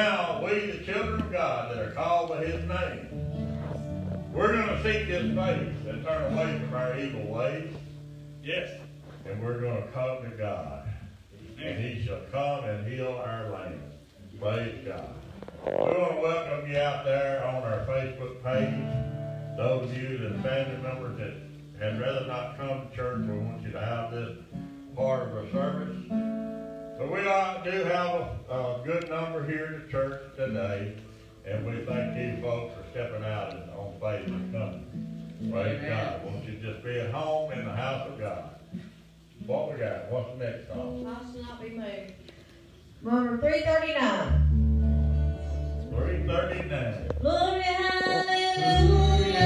now, we, the children of God that are called by his name, we're going to seek his face and turn away from our evil ways, Yes. and we're going to come to God. And he shall come and heal our land. Praise God. We want to welcome you out there on our Facebook page. Those of you that family members that had rather not come to church, we want you to have this part of our service. But we do have a, a good number here in the church today, and we thank you folks for stepping out and on faith and coming. Praise Amen. God. Won't you just be at home in the house of God? What we got? What's the next song? I shall not be moved. Number 339. Three thirty-nine. Glory, hallelujah,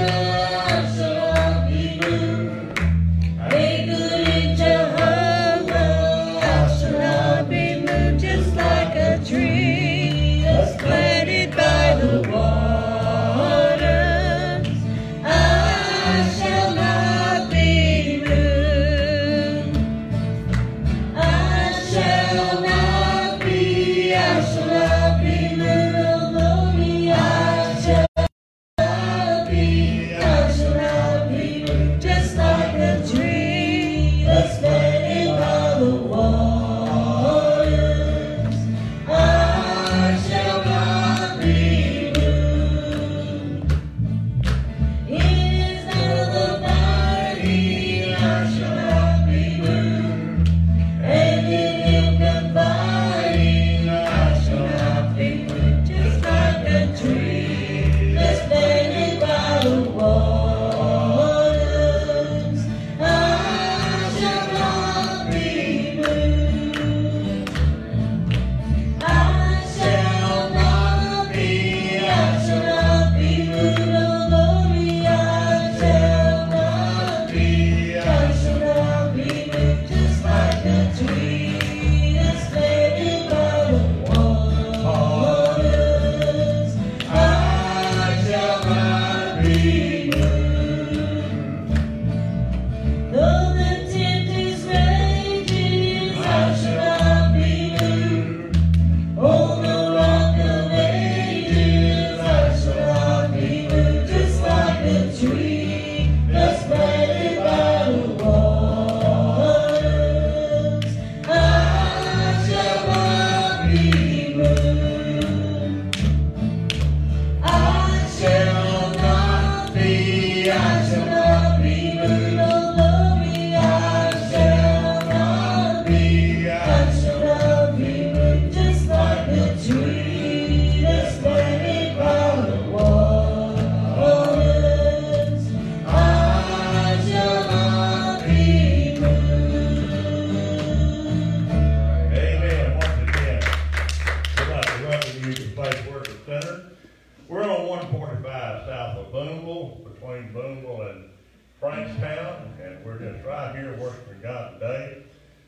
Today.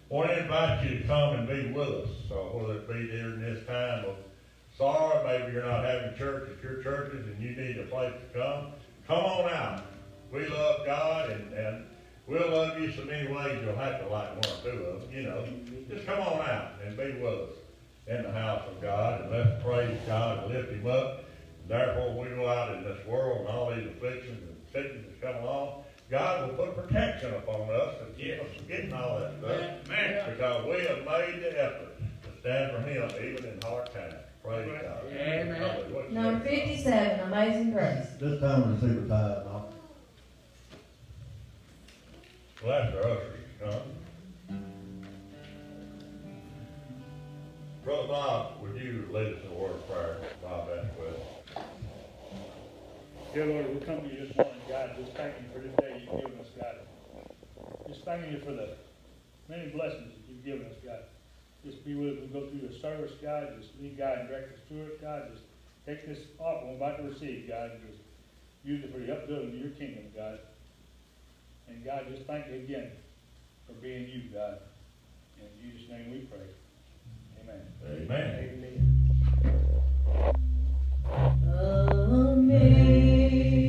Want to invite you to come and be with us. So whether it be during this time of sorrow, maybe you're not having church at your churches and you need a place to come, come on out. We love God and, and we'll love you so many ways you'll have to like one or two of them, you know. Just come on out and be with us in the house of God and let's praise God and lift him up. Therefore, we go out in this world and all these afflictions and sicknesses come along, God will put protection upon us to keep us from getting all that stuff. Because we have made the effort to stand for Him even in hard times. Praise Amen. God. Amen. Number 57, Amazing Grace. This time we're super tired, offering. Well, that's our ushers, huh? Brother Bob, would you lead us in a word of prayer? Bob Asquith. Dear Lord, we come to you this morning, God, just thank you for this day you've given us, God. Just thanking you for the many blessings that you've given us, God. Just be with us and go through the service, God. Just lead, God, and direct us through it, God. Just take this offer we're about to receive, God, and just use it for the upbuilding of your kingdom, God. And God, just thank you again for being you, God. In Jesus' name we pray. Amen. Amen. Amen. Amen.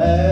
Hey.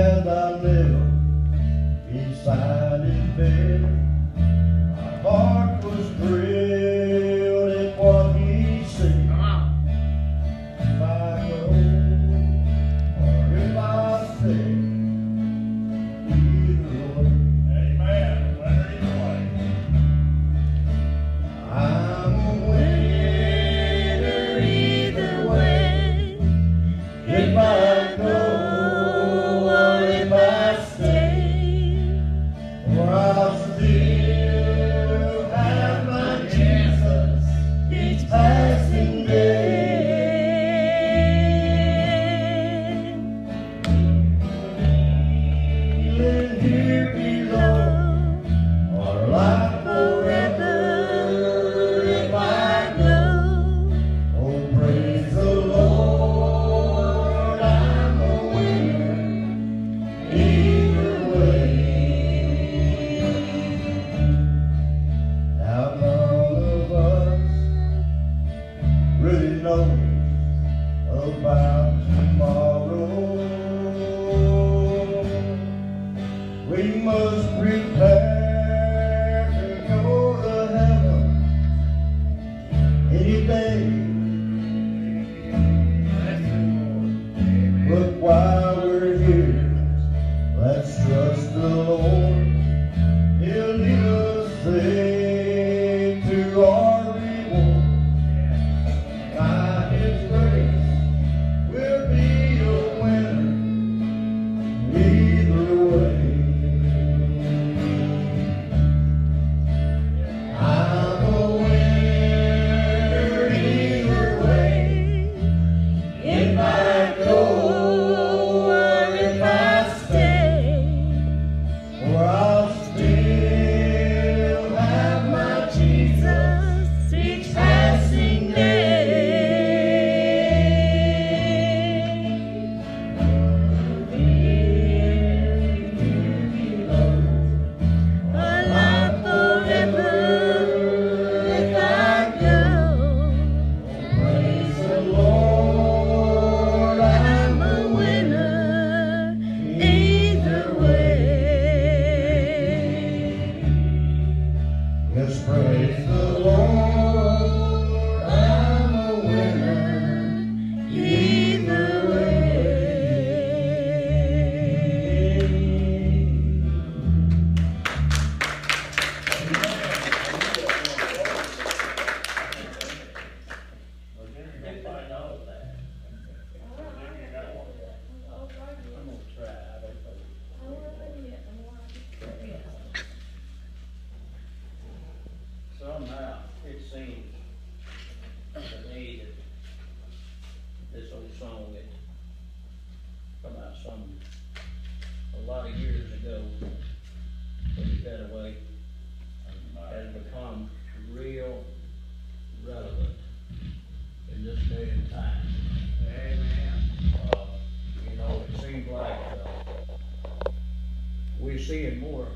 More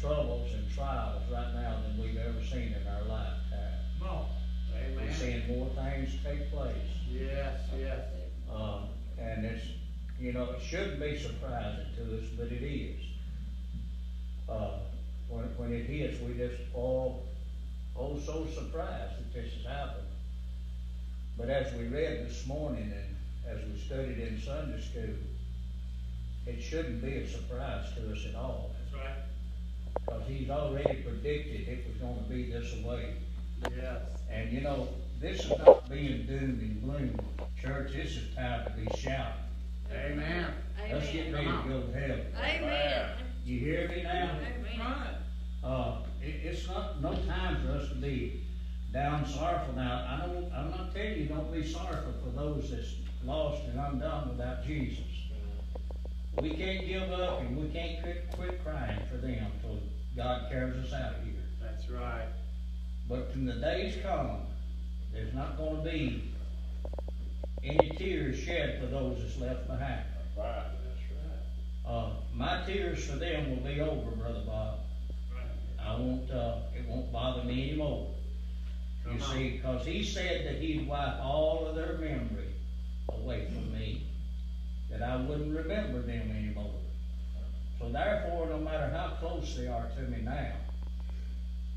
troubles and trials right now than we've ever seen in our lifetime. No. We're seeing more things take place. Yes, yes. Um, and it's, you know, it shouldn't be surprising to us, but it is. Uh, when, when it hits, we just all, oh, so surprised that this has happened. But as we read this morning and as we studied in Sunday school, it shouldn't be a surprise to us at all. That's right. Because he's already predicted it was gonna be this way. Yes. And you know, this is not being doom and gloom. Church, this is time to be shouting. Amen. Let's get ready to go to heaven. Amen. You hear me now? Amen. Uh, it, it's not, no time for us to be down sorrowful now. I don't, I'm not telling you, don't be sorrowful for those that's lost and undone without Jesus. We can't give up and we can't quit, quit crying for them till God carries us out of here. That's right. But when the days come, there's not gonna be any tears shed for those that's left behind. Right. That's Uh, my tears for them will be over, Brother Bob. right. Right. I won't, uh, it won't bother me anymore. You on. see, cause he said that he'd wipe all of their memory away from me, that I wouldn't remember them anymore. So therefore, no matter how close they are to me now,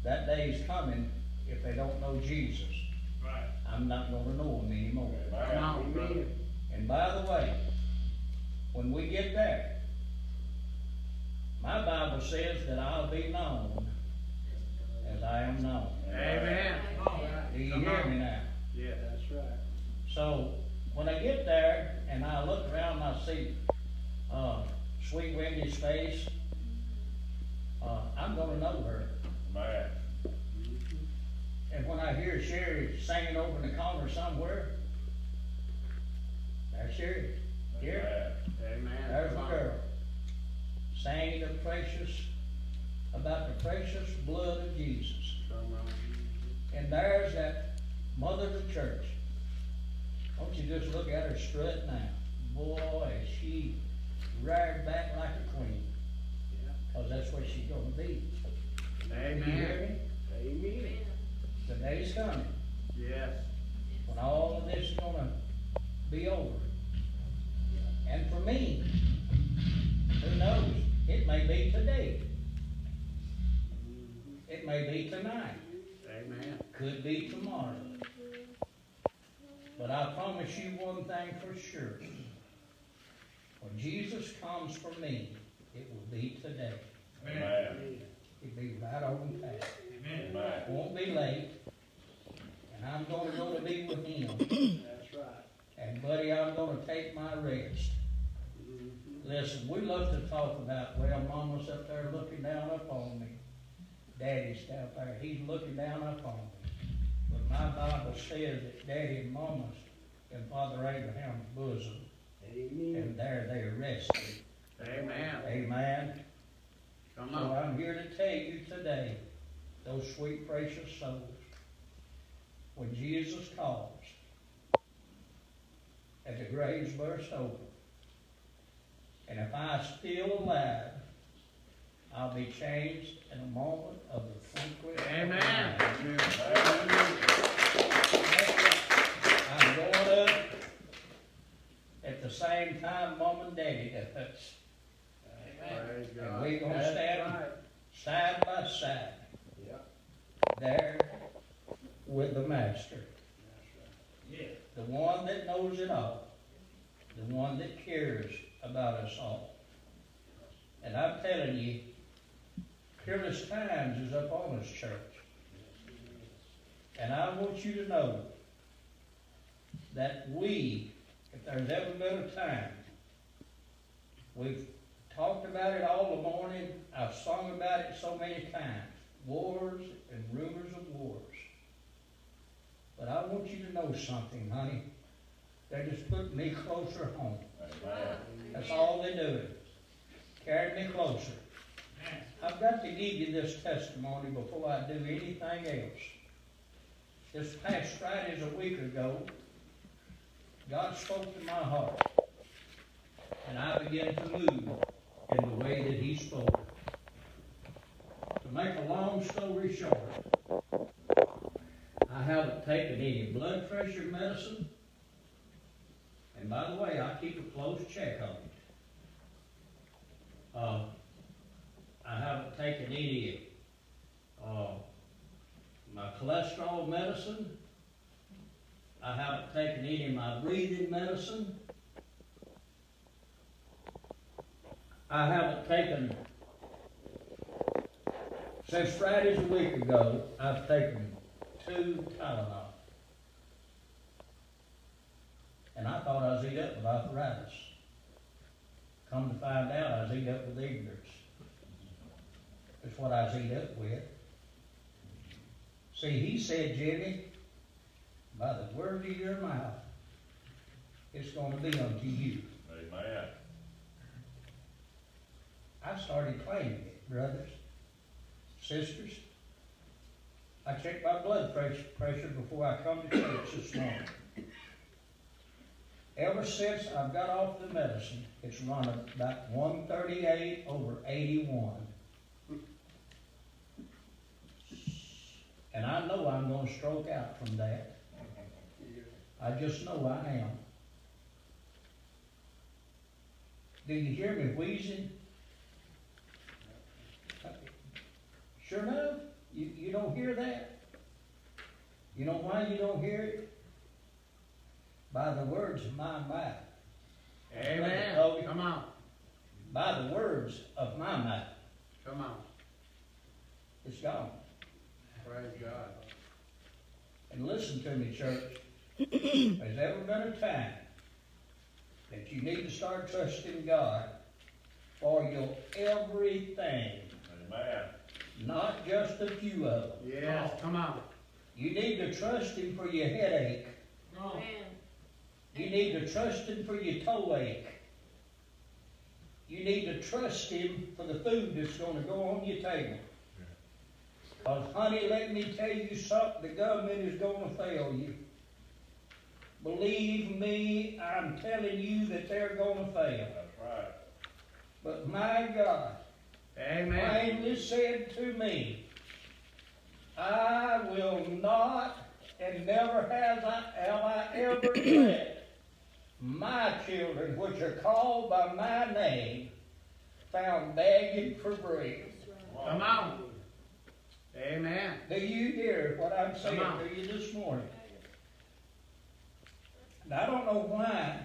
that day is coming, if they don't know Jesus, Right. I'm not gonna know them anymore. Come on. And by the way, when we get there, my Bible says that I'll be known as I am known. Amen. Do you Come hear on. me now? Yeah, that's right. So, when I get there and I look around and I see, uh, Sweet Wendy's face, uh, I'm gonna know her. Man. And when I hear Sherry singing over in the corner somewhere, there's Sherry. Here, Amen. there's the girl. sang the precious, about the precious blood of Jesus. And there's that mother of the church. Don't you just look at her strut now? Boy, is she reared back like a queen. Cause that's what she's gonna be. You hear Amen. me? Amen. The day's coming Yes. when all of this is gonna be over. And for me, who knows? It may be today. It may be tonight. Amen. Could be tomorrow. But I promise you one thing for sure. When Jesus comes for me, it will be today. Amen. It'll be right on time. Amen. It won't be late. And I'm gonna go to be with him. That's right. And buddy, I'm gonna take my rest. Mm-hmm. Listen, we love to talk about, well, mama's up there looking down upon me. Daddy's down there, he's looking down upon me. But my Bible says that daddy and mama's in Father Abraham's bosom, Amen. and there they rested. Amen. Amen. Come So on. I'm here to tell you today, those sweet precious souls, when Jesus calls, and the graves burst open, and if I'm still alive, I'll be changed in a moment of the twinkling. of an Amen. I'm going up at the same time mom and daddy does. Praise And God. we gonna stand right. side by side. Yep. There with the master. Yeah. The one that knows it all. The one that cares about us all. And I'm telling you, peerless times is up on us, church. And I want you to know that we, if there's ever been a time, we've talked about it all the morning, I've sung about it so many times, wars and rumors of wars. But I want you to know something, honey. They're just put me closer home. Amen. That's all they're doing. Carrying me closer. I've got to give you this testimony before I do anything else. This past Friday, is a week ago, God spoke to my heart. And I began to move in the way that He spoke. To make a long story short, I haven't taken any blood pressure medicine. And by the way, I keep a close check on it. Uh, I haven't taken any, uh, my cholesterol medicine. I haven't taken any of my breathing medicine. I haven't taken, since Friday's a week ago, I've taken two Tylenol. And I thought I was eat up with arthritis. Come to find out, I was eat up with ignorance. That's what I was eat up with. See, he said, Jimmy, by the word of your mouth, it's gonna be unto you. Amen. I started claiming it, brothers, sisters. I checked my blood pressure, pressure before I come to church this morning. Ever since I've got off the medicine, it's run about one thirty-eight over eighty-one. And I know I'm gonna stroke out from that. I just know I am. Do you hear me wheezing? Sure enough, you, you don't hear that? You know why you don't hear it? By the words of my mouth. Amen. Oh, Come on. By the words of my mouth. Come on. It's gone. Praise God. And listen to me, church. There's ever been a time that you need to start trusting God for your everything, Amen. Not just a few of them. Yes. Come on. You need to trust Him for your headache. You need to trust Him for your toe ache. you need to trust him for the food that's gonna go on your table. Cause honey, let me tell you something, the government is gonna fail you. Believe me, I'm telling you that they're gonna fail. That's right. But my God, Amen. plainly said to me, I will not, and never has I, have I ever let my children, which are called by my name, found begging for bread. Come on. Amen. Do you hear what I'm saying to you this morning? And I don't know why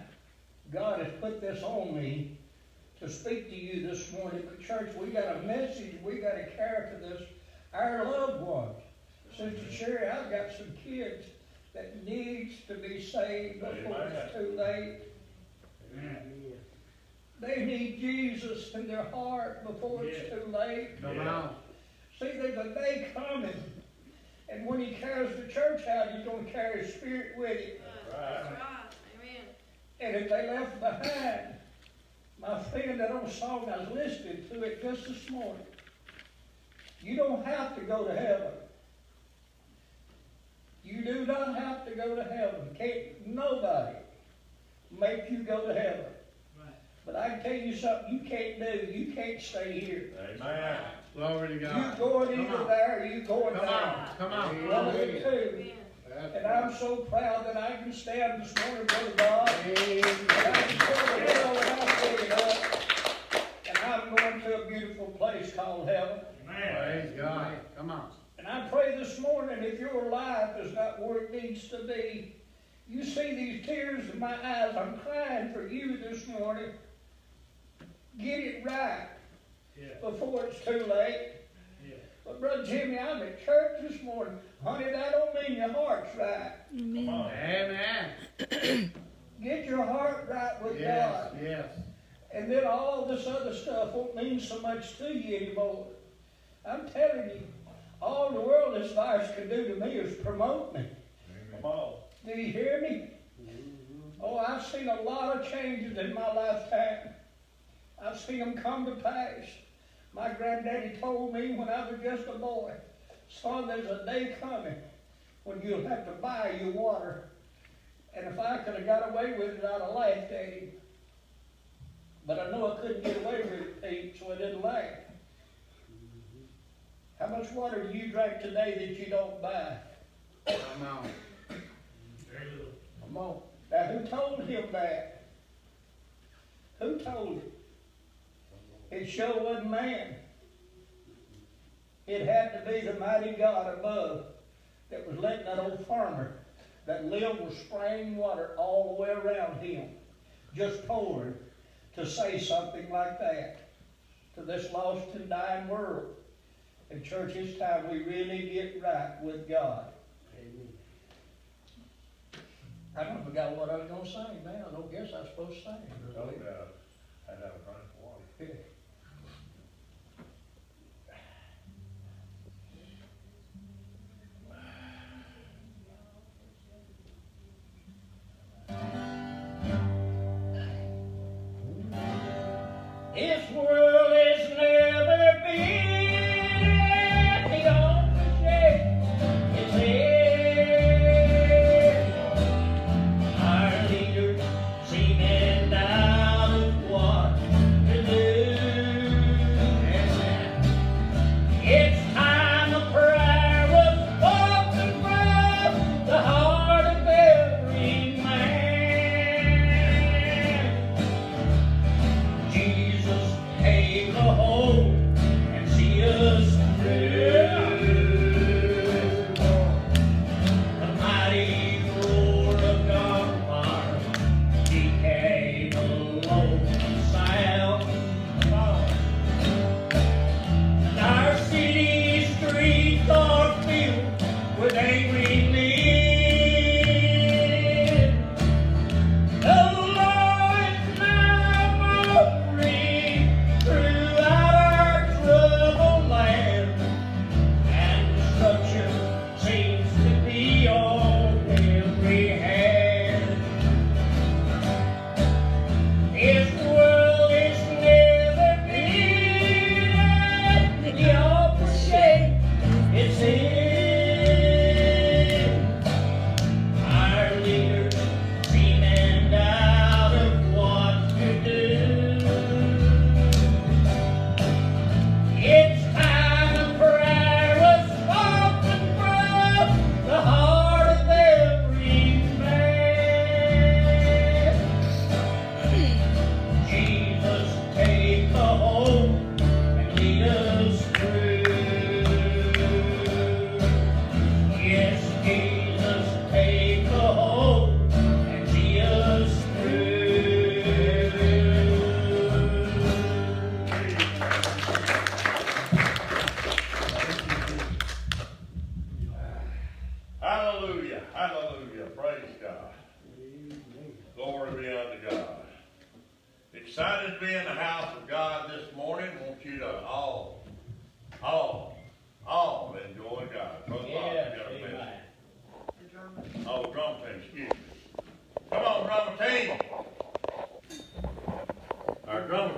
God has put this on me to speak to you this morning, but church, we got a message we got to carry to this, our loved ones. Sister Sherry, I've got some kids that needs to be saved before it's too late. They need Jesus in their heart before it's too late. Come on. See, there's a day coming, and when he carries the church out, he's going to carry his spirit with him. Right. Amen. And if they left behind, my friend, that old song, I was listening to it just this morning. You don't have to go to heaven. You do not have to go to heaven. Can't nobody make you go to heaven. But I can tell you something you can't do. You can't stay here. Amen. Glory to God. You God. going Come either on. there or you going Come down. on. Come on. One of the Amen. two. That's And I'm so proud that I can stand this morning, brother God. And I Amen. can tell the world without giving up. And I'm going to a beautiful place called heaven. Praise God. Come on. And I pray this morning, if your life is not where it needs to be, you see these tears in my eyes. I'm crying for you this morning. Get it right before it's too late. But Brother Jimmy, I'm at church this morning. Honey, that don't mean your heart's right. Come on. Amen. Get your heart right with Yes. God. Yes. And then all this other stuff won't mean so much to you anymore. I'm telling you, all the world this virus can do to me is promote me. Come on. Do you hear me? Oh, I've seen a lot of changes in my lifetime. I've seen them come to pass. My granddaddy told me when I was just a boy, son, there's a day coming when you'll have to buy your water. And if I could have got away with it, I'd have laughed at him. But I know I couldn't get away with it, Pete, so I didn't laugh. How much water do you drink today that you don't buy? Come on. Very little. Come on. Now, who told him that? Who told him? It sure wasn't man. It had to be the mighty God above that was letting that old farmer that lived with spring water all the way around him, just pouring, to say something like that to this lost and dying world. And church, it's time we really get right with God. Amen. I don't forgot what I was gonna say, man. I don't guess I was supposed to sing. No doubt. I'd have a drink of water. This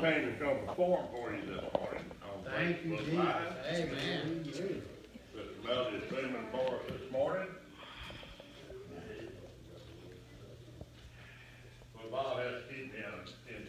a form for you this morning. Thank you, Jesus. Amen. Sister Melody for us this morning. But Bob has to keep me in, in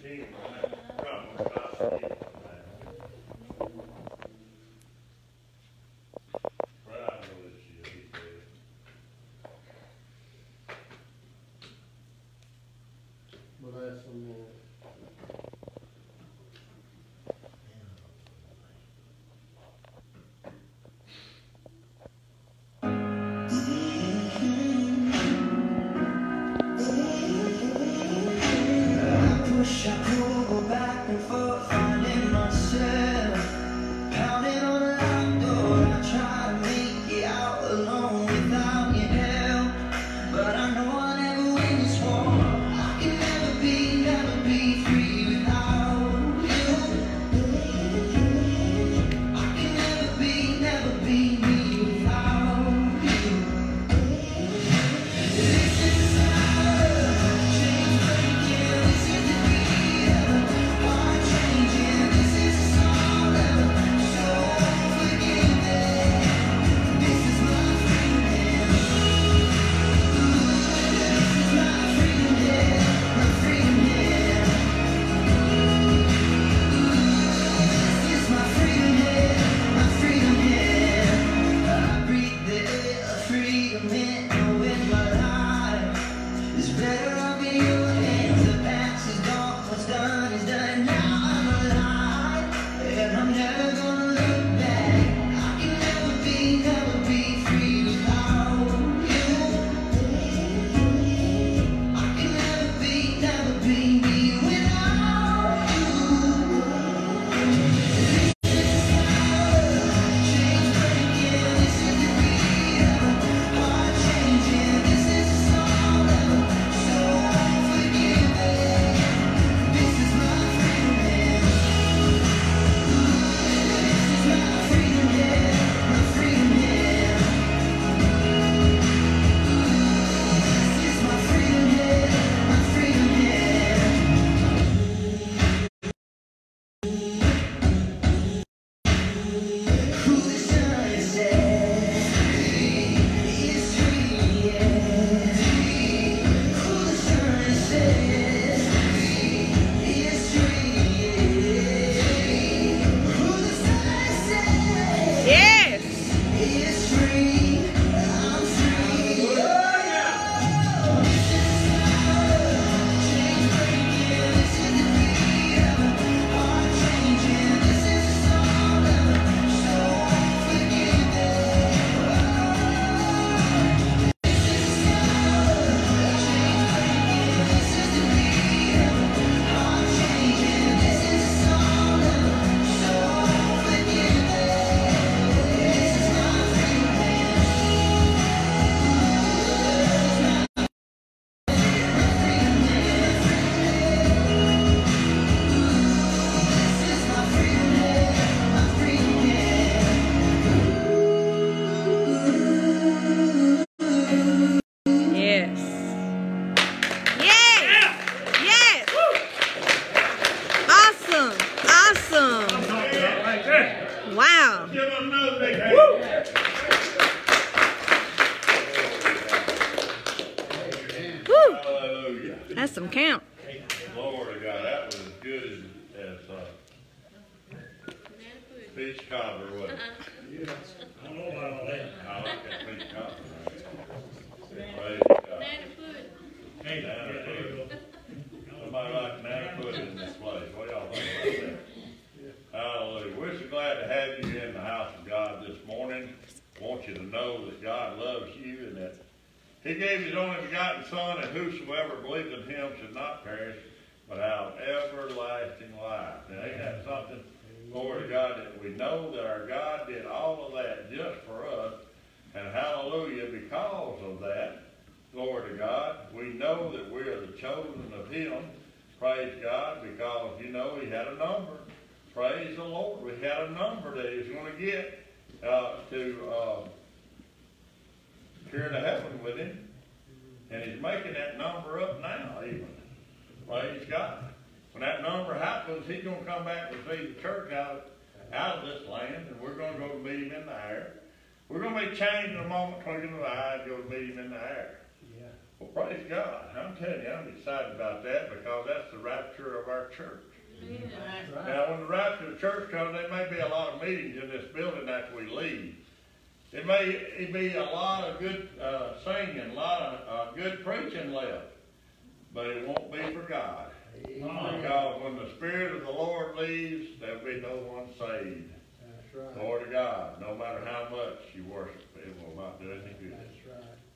we know that we are the chosen of him. Praise God, because you know he had a number. Praise the Lord. We had a number that he was going to get uh, to uh, here to heaven with him. And he's making that number up now, even. Praise God. When that number happens, he's going to come back and see the church out, out of this land, and we're going to go to meet him in the air. We're going to be changed in a moment, twinkling of the eye, go to meet him in the air. Yeah. Well, praise God. I'm telling you, I'm excited about that because that's the rapture of our church. That's right. Now, when the rapture of the church comes, there may be a lot of meetings in this building after we leave. It may be a lot of good uh, singing, a lot of uh, good preaching left, but it won't be for God. Because when the Spirit of the Lord leaves, there'll be no one saved. That's right. Glory to God. No matter how much you worship, it will not do any good.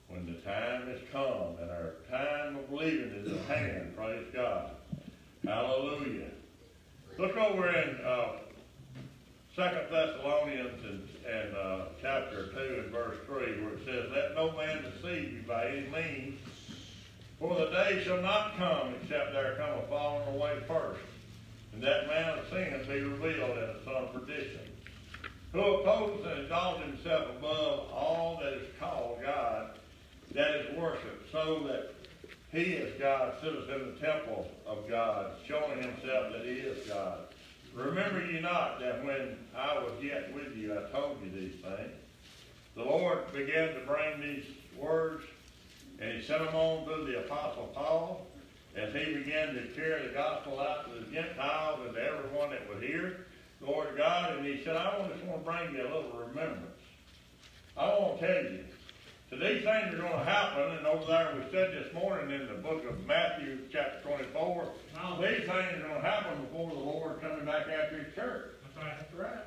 When the time has come and our time of leaving is at hand, praise God. Hallelujah. Look over in, uh, Second Thessalonians and, and, uh, chapter two and verse three, where it says, Let no man deceive you by any means, for the day shall not come except there come a falling away first, and that man of sin be revealed in the son of perdition, who opposes and exalts himself above all that is called God, that is worship, so that he is God, sitteth in the temple of God, showing himself that he is God. Remember ye not that when I was yet with you, I told you these things. The Lord began to bring these words, and he sent them on through the apostle Paul, as he began to carry the gospel out to the Gentiles and to everyone that would hear. The Lord God, and he said, I just want to bring you a little remembrance. I want to tell you, so these things are going to happen, and over there we said this morning in the book of Matthew, chapter 24, these things are going to happen before the Lord coming back after his church. That's right.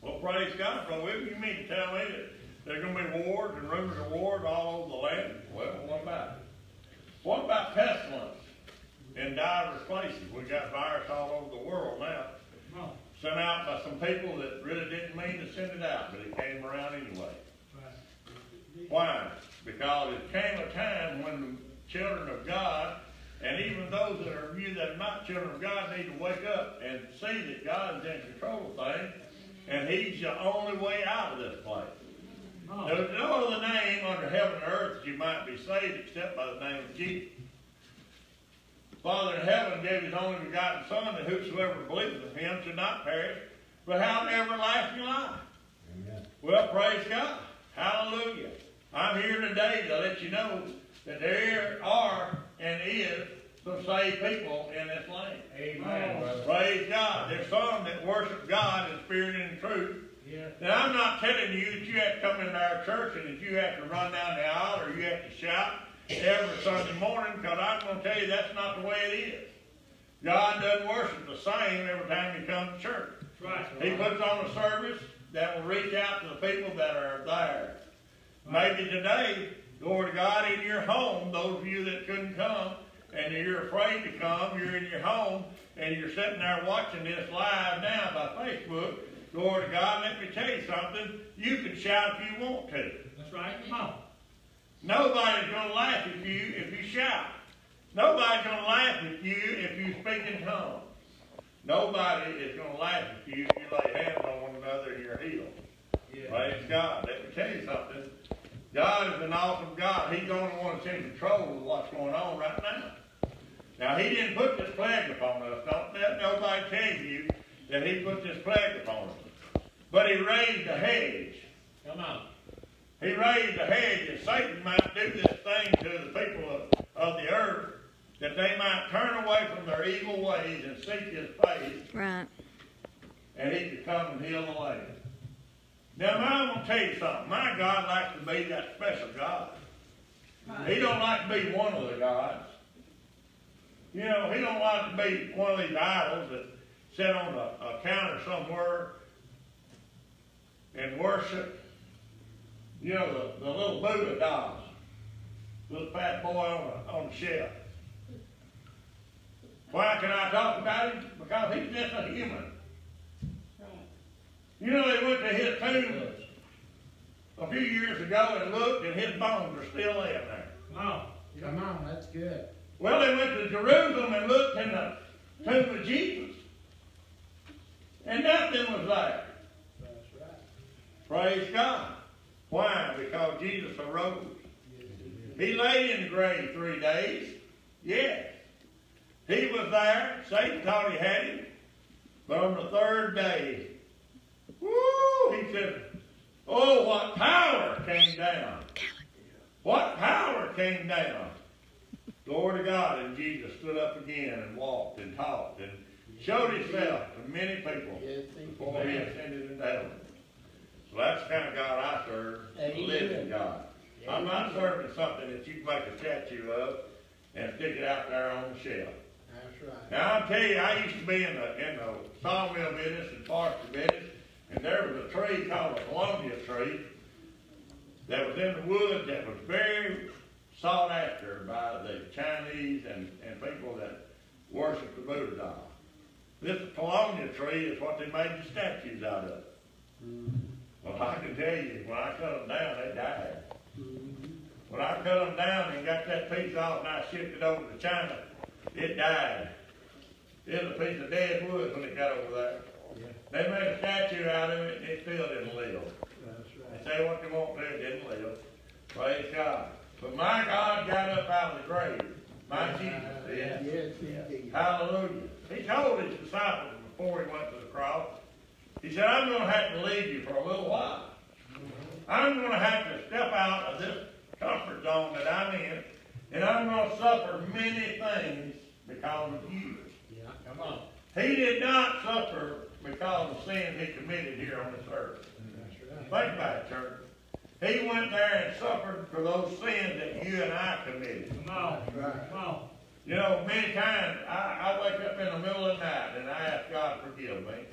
Well, praise God, brother. You mean to tell me that there's going to be wars and rumors of wars all over the land? Well, what about it? What about pestilence in diverse places? We got virus all over the world now. No. Sent out by some people that really didn't mean to send it out, but it came around anyway. Why? Because it came a time when the children of God, and even those that are you that are not children of God, need to wake up and see that God is in control of things, and He's the only way out of this place. Oh. There's no other name under heaven and earth that you might be saved except by the name of Jesus. Father in heaven gave His only begotten Son, that whosoever believeth in Him should not perish, but have everlasting life. Well, praise God. Hallelujah. I'm here today to let you know that there are and is some saved people in this land. Amen. Oh. Praise God. There's some that worship God in spirit and in truth. Yeah. Now, I'm not telling you that you have to come into our church and that you have to run down the aisle or you have to shout every Sunday morning, because I'm going to tell you that's not the way it is. God doesn't worship the same every time you come to church. Right. He puts on a service that will reach out to the people that are there. Maybe today, glory to God, in your home, those of you that couldn't come, and you're afraid to come, you're in your home, and you're sitting there watching this live now by Facebook, glory to God, let me tell you something, you can shout if you want to. That's right. Come on. Nobody's going to laugh at you if you shout. Nobody's going to laugh at you if you speak in tongues. Nobody is going to laugh at you if you lay hands on one another and you're healed. Praise God. Let me tell you something. God is an awesome God. He's the only one that's in control of what's going on right now. Now, He didn't put this plague upon us. Don't let nobody tell you that He put this plague upon us. But He raised a hedge. Come on. He raised a hedge that Satan might do this thing to the people of, of the earth, that they might turn away from their evil ways and seek His face, Right. and He could come and heal the land. Now, I'm going to tell you something. My God likes to be that special God. He don't like to be one of the gods. You know, he don't like to be one of these idols that sit on a, a counter somewhere and worship. You know, the, the little Buddha dolls. Little fat boy on a, on the shelf. Why can I talk about him? Because he's just a human. You know, they went to his tomb a few years ago and looked, and his bones are still in there. Come on. Come on, that's good. Well, they went to Jerusalem and looked in the tomb of Jesus. And nothing was there. That's right. Praise God. Why? Because Jesus arose. He lay in the grave three days. Yes. He was there. Satan thought he had him. But on the third day, woo, he said, Oh, what power came down. What power came down. Glory to God. And Jesus stood up again and walked and talked and showed himself to many people Yes, thank you. before he ascended into heaven. So that's the kind of God I serve, a living God. I'm not serving something that you can make a statue of and stick it out there on the shelf. That's right. Now I'll tell you, I used to be in the in the sawmill business and forestry business, and there was a tree called a Columbia tree that was in the woods that was very sought after by the Chinese and, and people that worship the Buddha doll. This Columbia tree is what they made the statues out of. Well, I can tell you, when I cut them down, they died. When I cut them down and got that piece off and I shipped it over to China, it died. It was a piece of dead wood when it got over there. They made a statue out of it and it still didn't live. That's right. They say what they want to, it didn't live. Praise God. But my God got up out of the grave. My Jesus did. Yes, he did. Hallelujah. He told his disciples before he went to the cross, he said, I'm going to have to leave you for a little while. Mm-hmm. I'm going to have to step out of this comfort zone that I'm in, and I'm going to suffer many things because of you. Yeah. Come on. He did not suffer because of the sin he committed here on this earth. Think about it, church. He went there and suffered for those sins that you and I committed. Come on, right. come on. You know, many times I, I wake up in the middle of the night and I ask God to forgive me.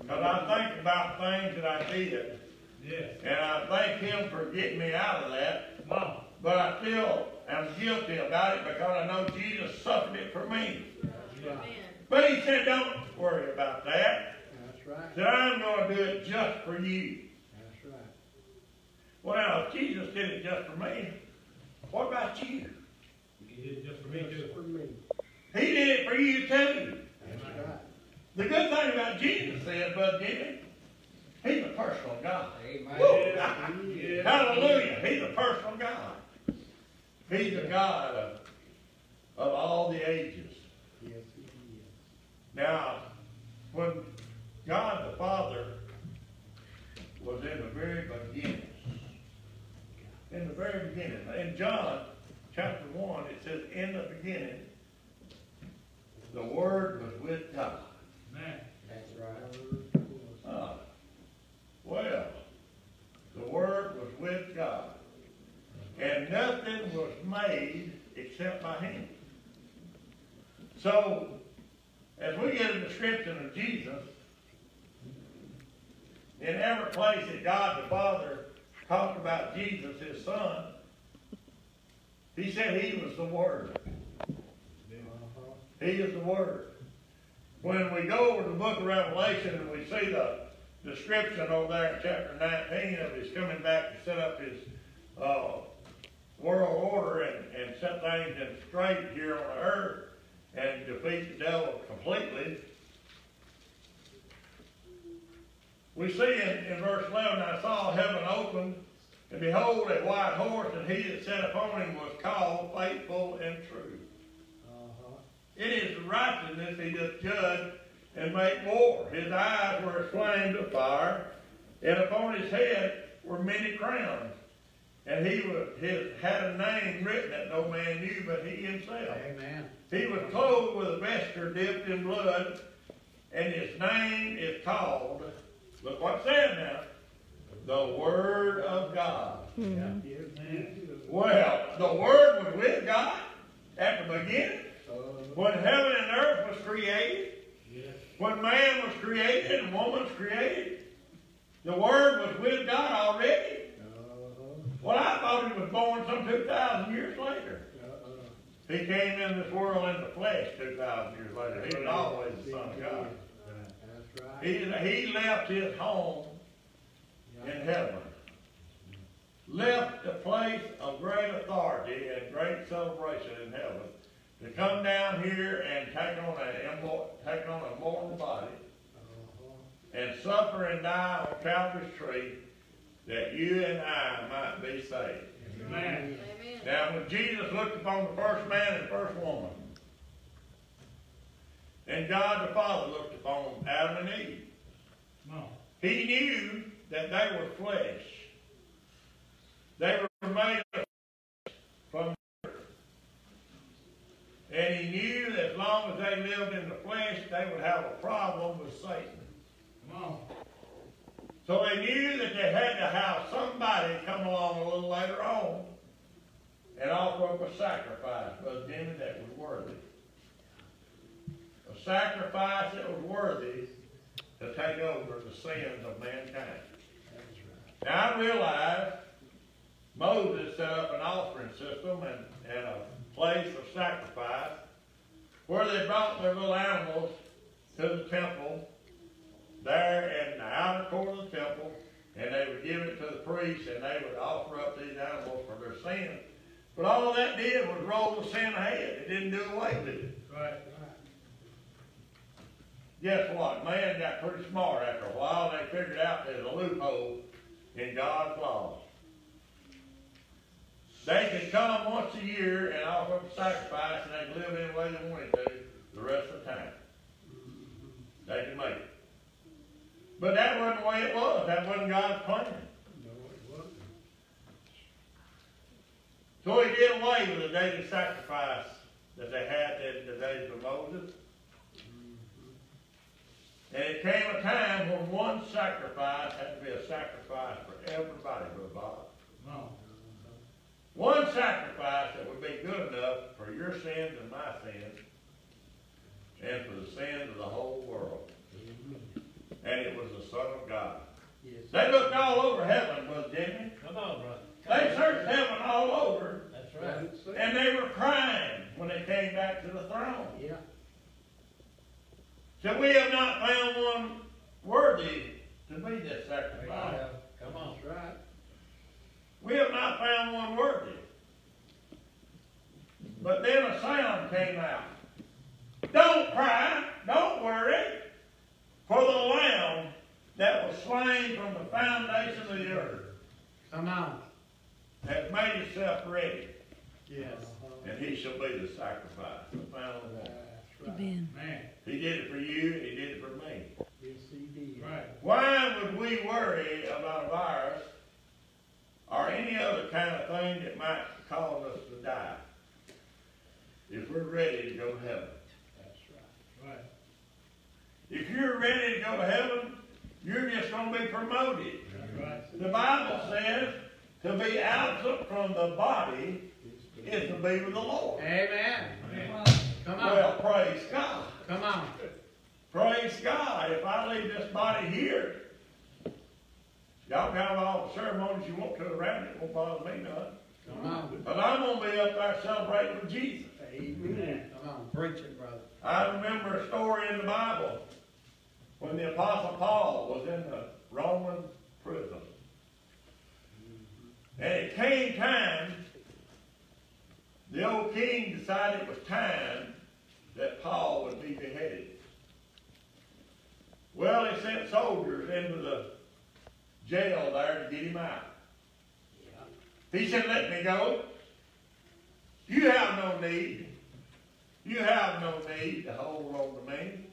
Because I think about things that I did, Yes, and I thank Him for getting me out of that. come on. But I still am guilty about it because I know Jesus suffered it for me. But He said, don't worry about that. That's right. He said, I'm going to do it just for you. That's right. Well, now, if Jesus did it just for me, what about you? He did it just for me Just for me. He did it for you too. That's right. The good thing about Jesus is, Brother Jimmy, He's a personal God. Amen. Woo! Hallelujah. He's a personal God. He's a God of, of all the ages. Yes, he is. Now, when God the Father was in the very beginning, in the very beginning, in John chapter 1, it says, In the beginning, the Word was with God. Man, That's right. Ah, well, the Word was with God, and nothing was made except by Him. So, as we get a description of Jesus, in every place that God the Father talked about Jesus, His Son, He said He was the Word. He is the Word. When we go over to the book of Revelation and we see the description over there in chapter 19 of his coming back to set up his uh, world order and, and set things in straight here on earth and defeat the devil completely, we see in, in verse 11, I saw heaven open, and behold, a white horse, and he that sat upon him was called faithful and true. Uh-huh. In his righteousness he doth judge and make war. His eyes were as flames of fire, and upon his head were many crowns. And he was, his, had a name written that no man knew but he himself. Amen. He was clothed with a vesture dipped in blood, and his name is called, look what's said now, the Word of God. Yes, man. Well, the Word was with God at the beginning. When heaven and earth was created, when man was created and woman was created, the Word was with God already. Well, I thought he was born some 2,000 years later. Uh-uh. He came in this world in the flesh 2,000 years later. He was always the Son of God. That's right. He, he left his home in heaven, left the place of great authority and great celebration in heaven, to come down here and take on a, take on a mortal body Uh-huh. and suffer and die on Calvary's tree that you and I might be saved. Amen. Now, when Jesus looked upon the first man and first woman, and God the Father looked upon Adam and Eve, Come on. he knew that they were flesh. They were made of from the earth. And he knew that as long as they lived in the flesh, they would have a problem with Satan. Come on. So they knew that they had to have somebody come along a little later on and offer up a sacrifice, Brother Jimmy, that was worthy. A sacrifice that was worthy to take over the sins of mankind. Now I realize Moses set up an offering system and, and a place of sacrifice where they brought their little animals to the temple there in the outer court of the temple, and they would give it to the priests, and they would offer up these animals for their sins. But all that did was roll the sin ahead. It didn't do away with it. Right. Guess what? Man got pretty smart after a while. They figured out there's a loophole in God's laws. They could come once a year and offer up a sacrifice, and they could live any way they wanted to the rest of the time. They could make it. But that wasn't the way it was. That wasn't God's plan. No, it wasn't. So he did away with the daily sacrifice that they had in the days of Moses. Mm-hmm. And it came a time when one sacrifice had to be a sacrifice for everybody, Brother Bob. On. One sacrifice that would be good enough for your sins and my sins, and for the sins of the whole world. And it was the Son of God. Yes. They looked all over heaven, Brother Jimmy. Come on, brother. They searched heaven all over, That's right. and they were crying when they came back to the throne. Yeah. So we have not found one worthy to be this sacrifice. Come on. That's right. We have not found one worthy. But then a sound came out. Don't cry, don't worry, for the Lamb that was slain from the foundation of the earth Come on. has made himself ready, Yes. and he shall be the sacrifice, the final one. That's right. Amen. Man. He did it for you, and he did it for me. Yes, he did. Right. Why would we worry about a virus or any other kind of thing that might cause us to die if we're ready to go to heaven? That's right. Right. If you're ready to go to heaven, you're just going to be promoted. Right. The Bible says to be absent from the body is to be with the Lord. Amen. Come on. Well, praise God. Come on. Praise God. If I leave this body here, y'all can have all the ceremonies you want to around it. It won't bother me none. Come on. But I'm going to be up there celebrating with Jesus. Amen. Come on. Preach it, brother. I remember a story in the Bible when the Apostle Paul was in the Roman prison. And it came time, the old king decided it was time that Paul would be beheaded. Well, he sent soldiers into the jail there to get him out. He said, let me go. You have no need. You have no need to hold on to me.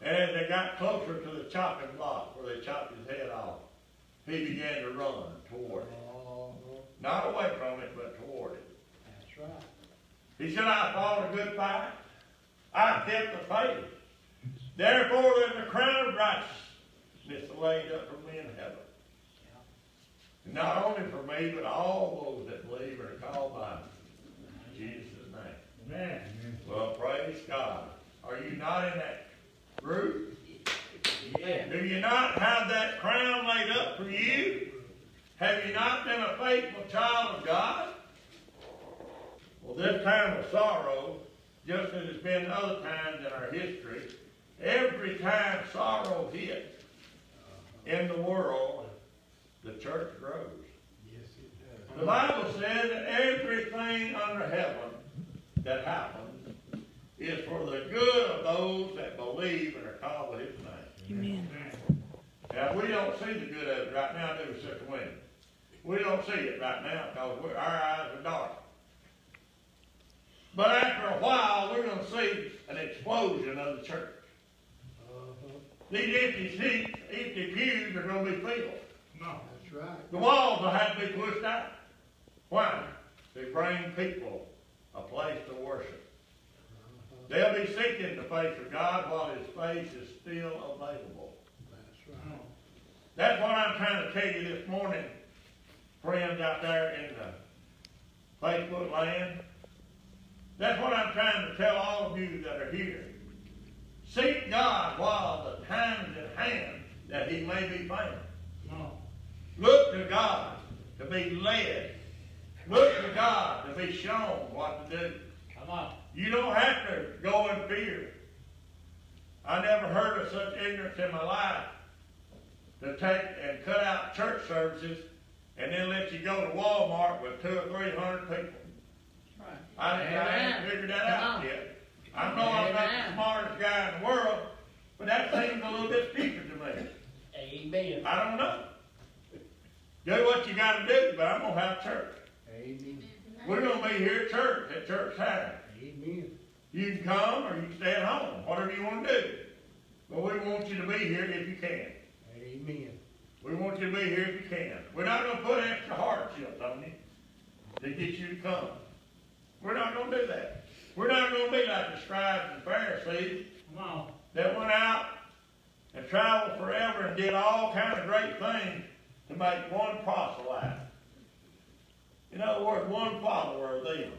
And as they got closer to the chopping block where they chopped his head off, he began to run toward it. Oh, Not away from it, but toward it. that's right. He said, I fought a good fight. I kept the faith. Therefore, there's a crown of righteousness laid up for me in heaven. And not only for me, but all those that believe and are called by Jesus'. Amen. Well, praise God. Are you not in that group? Yeah. Do you not have that crown laid up for you? Have you not been a faithful child of God? Well, this time of sorrow, just as it's been other times in our history, every time sorrow hits in the world, the church grows. Yes, it does. The Bible says that everything under heaven that happens is for the good of those that believe and are called by his name. Amen. Now, we don't see the good of it right now, do we, Sister Wendy? We don't see it right now because we're, our eyes are dark. But after a while, we're gonna see an explosion of the church. Uh-huh. These empty seats, empty pews are gonna be filled. No. That's right. The walls will have to be pushed out. Why? To bring people a place to worship. They'll be seeking the face of God while his face is still available. That's right. That's what I'm trying to tell you this morning, friends out there in the Facebook land. That's what I'm trying to tell all of you that are here. Seek God while the time is at hand that he may be found. Look to God to be led. Look to God to be shown what to do. Come on. You don't have to go in fear. I never heard of such ignorance in my life to take and cut out church services and then let you go to Walmart with two or three hundred people. Right. I, I haven't Amen. figured that Come out on. yet. I know I'm not the smartest guy in the world, but that seems a little bit stupid to me. Amen. I don't know. Do what you gotta do, but I'm gonna have church. Amen. We're gonna be here at church, at church time. Amen. You can come or you can stay at home, whatever you wanna do. But we want you to be here if you can. Amen. We want you to be here if you can. We're not gonna put extra hardships on you to get you to come. We're not gonna do that. We're not gonna be like the scribes and Pharisees Come on. that went out and traveled forever and did all kind of great things to make one proselyte. In other words, one follower of them.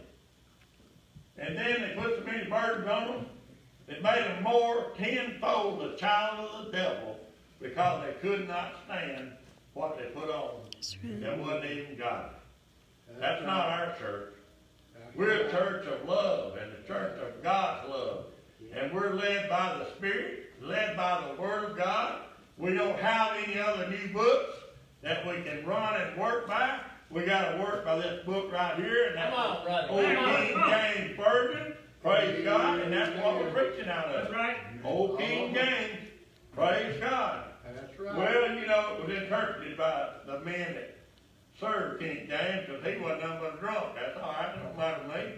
And then they put so many burdens on them, it made them more tenfold the child of the devil because they could not stand what they put on them. That wasn't even God. That's not our church. We're a church of love and a church of God's love. And we're led by the Spirit, led by the Word of God. We don't have any other new books that we can run and work by. We got to work by this book right here, and that's Come on, brother. Old Come King on. James Version. Praise God, and that's what we're preaching out That's of. right. Old King James. Praise God. That's right. Well, you know, it was interpreted by the men that served King James, because he wasn't nothing but a drunk. That's all right, it don't matter to me.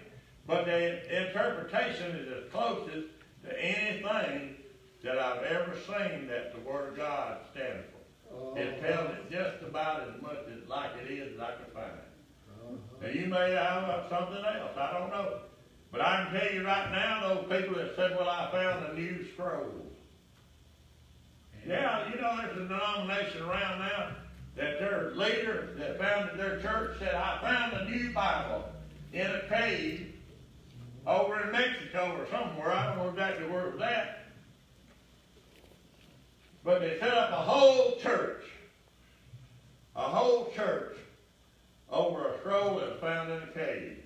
But the interpretation is as closest to anything that I've ever seen that the Word of God stands for. Oh, It tells it just about as much as like it is as I can find. uh-huh. Now, you may have something else, I don't know. But I can tell you right now, those people that said, well, I found a new scroll. Yeah, you know, there's a denomination around now that their leader that founded their church said, I found a new Bible in a cave over in Mexico or somewhere. I don't know exactly where it was at. But they set up a whole church, a whole church over a scroll that was found in a cave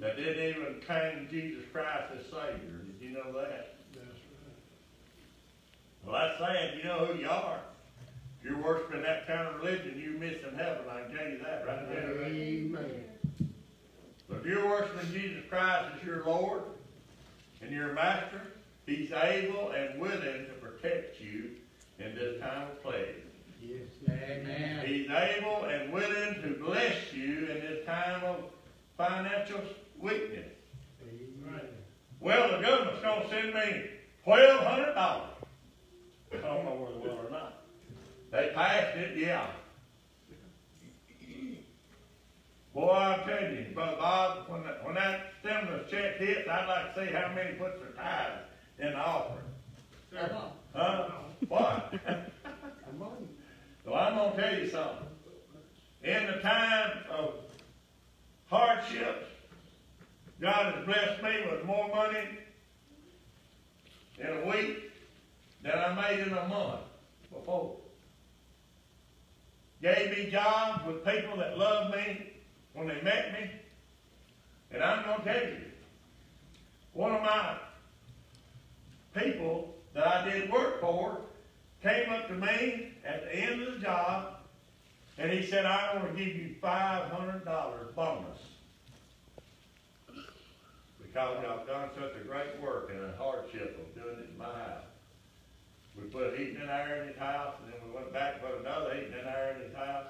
that didn't even claim Jesus Christ as Savior. Did you know that? That's right. Well, that's sad. You know who you are. If you're worshiping that kind of religion, you're missing heaven. I can tell you that right right. there. Amen. But if you're worshiping Jesus Christ as your Lord and your Master, He's able and willing to protect you in this time of plague. Yes. Amen. He's able and willing to bless you in this time of financial weakness. Amen. Well, the government's gonna send me twelve hundred dollars. I don't know whether they will or not. They passed it, yeah. Boy, I'm telling you, Brother Bob, when that, when that stimulus check hits, I'd like to see how many puts their tithes in the offering. Come on. Huh? What? Well, I'm gonna tell you something. In the time of hardships, God has blessed me with more money in a week than I made in a month before. Gave me jobs with people that loved me when they met me. And I'm gonna tell you, one of my people that I did work for came up to me at the end of the job and he said, I want to give you five hundred dollars bonus. because y'all done such a great work and a hardship of doing it in my house. We put heating and air in his house, and then we went back and put another heating and air in his house,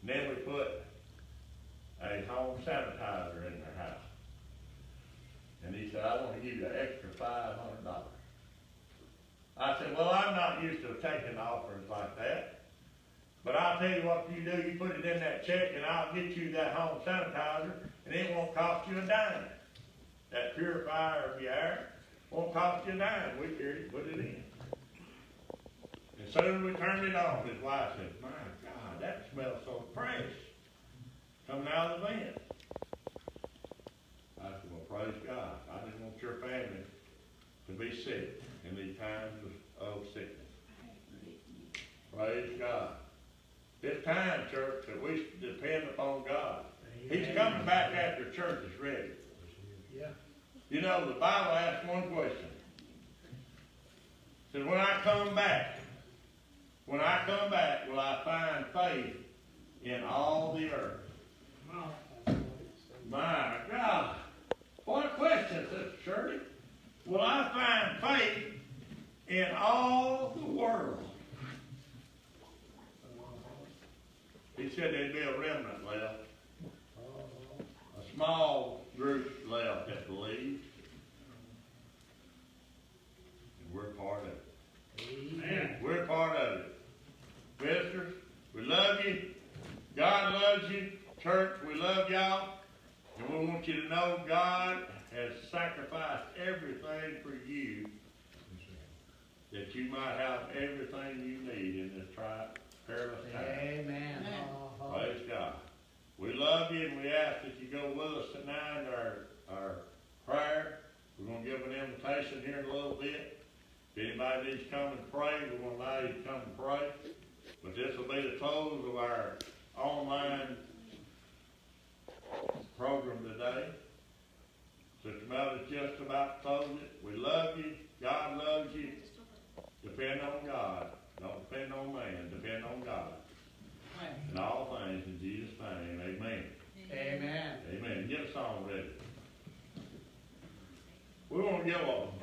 and then we put a home sanitizer in their house. And he said, I wanna give you an extra five hundred dollars. I said, well, I'm not used to taking offers like that. But I'll tell you what you do, you put it in that check and I'll get you that home sanitizer and it won't cost you a dime. That purifier of your air won't cost you a dime. We carried it, put it in. And soon as we turned it on, his wife said, my God, that smells so fresh coming out of the vent. I said, well, praise God. I didn't want your family to be sick in these times of, sickness. Praise God. It's time, church, that we depend upon God. He's coming back after church is ready. Yeah. You know, the Bible asks one question. It says, when I come back, when I come back, will I find faith in all the earth? My God. What question, Sister Shirley. Will I find faith in all the world? He said there'd be a remnant left. A small group left that believes. And we're part of it. Man, We're part of it. Visitors, we love you. God loves you. Church, we love y'all. And we want you to know God has sacrificed everything for you that you might have everything you need in this tri- perilous time. Amen. Uh-huh. Praise God. We love you and we ask that you go with us tonight in our, our prayer. We're gonna give an invitation here in a little bit. If anybody needs to come and pray, we're gonna allow you to come and pray. But this will be the close of our online program today. Sister Meldon's just about to close it. We love you. God loves you. Depend on God. Don't depend on man. Depend on God. In all things, in Jesus' name, amen. Amen. Amen. Get a song ready. We want to give a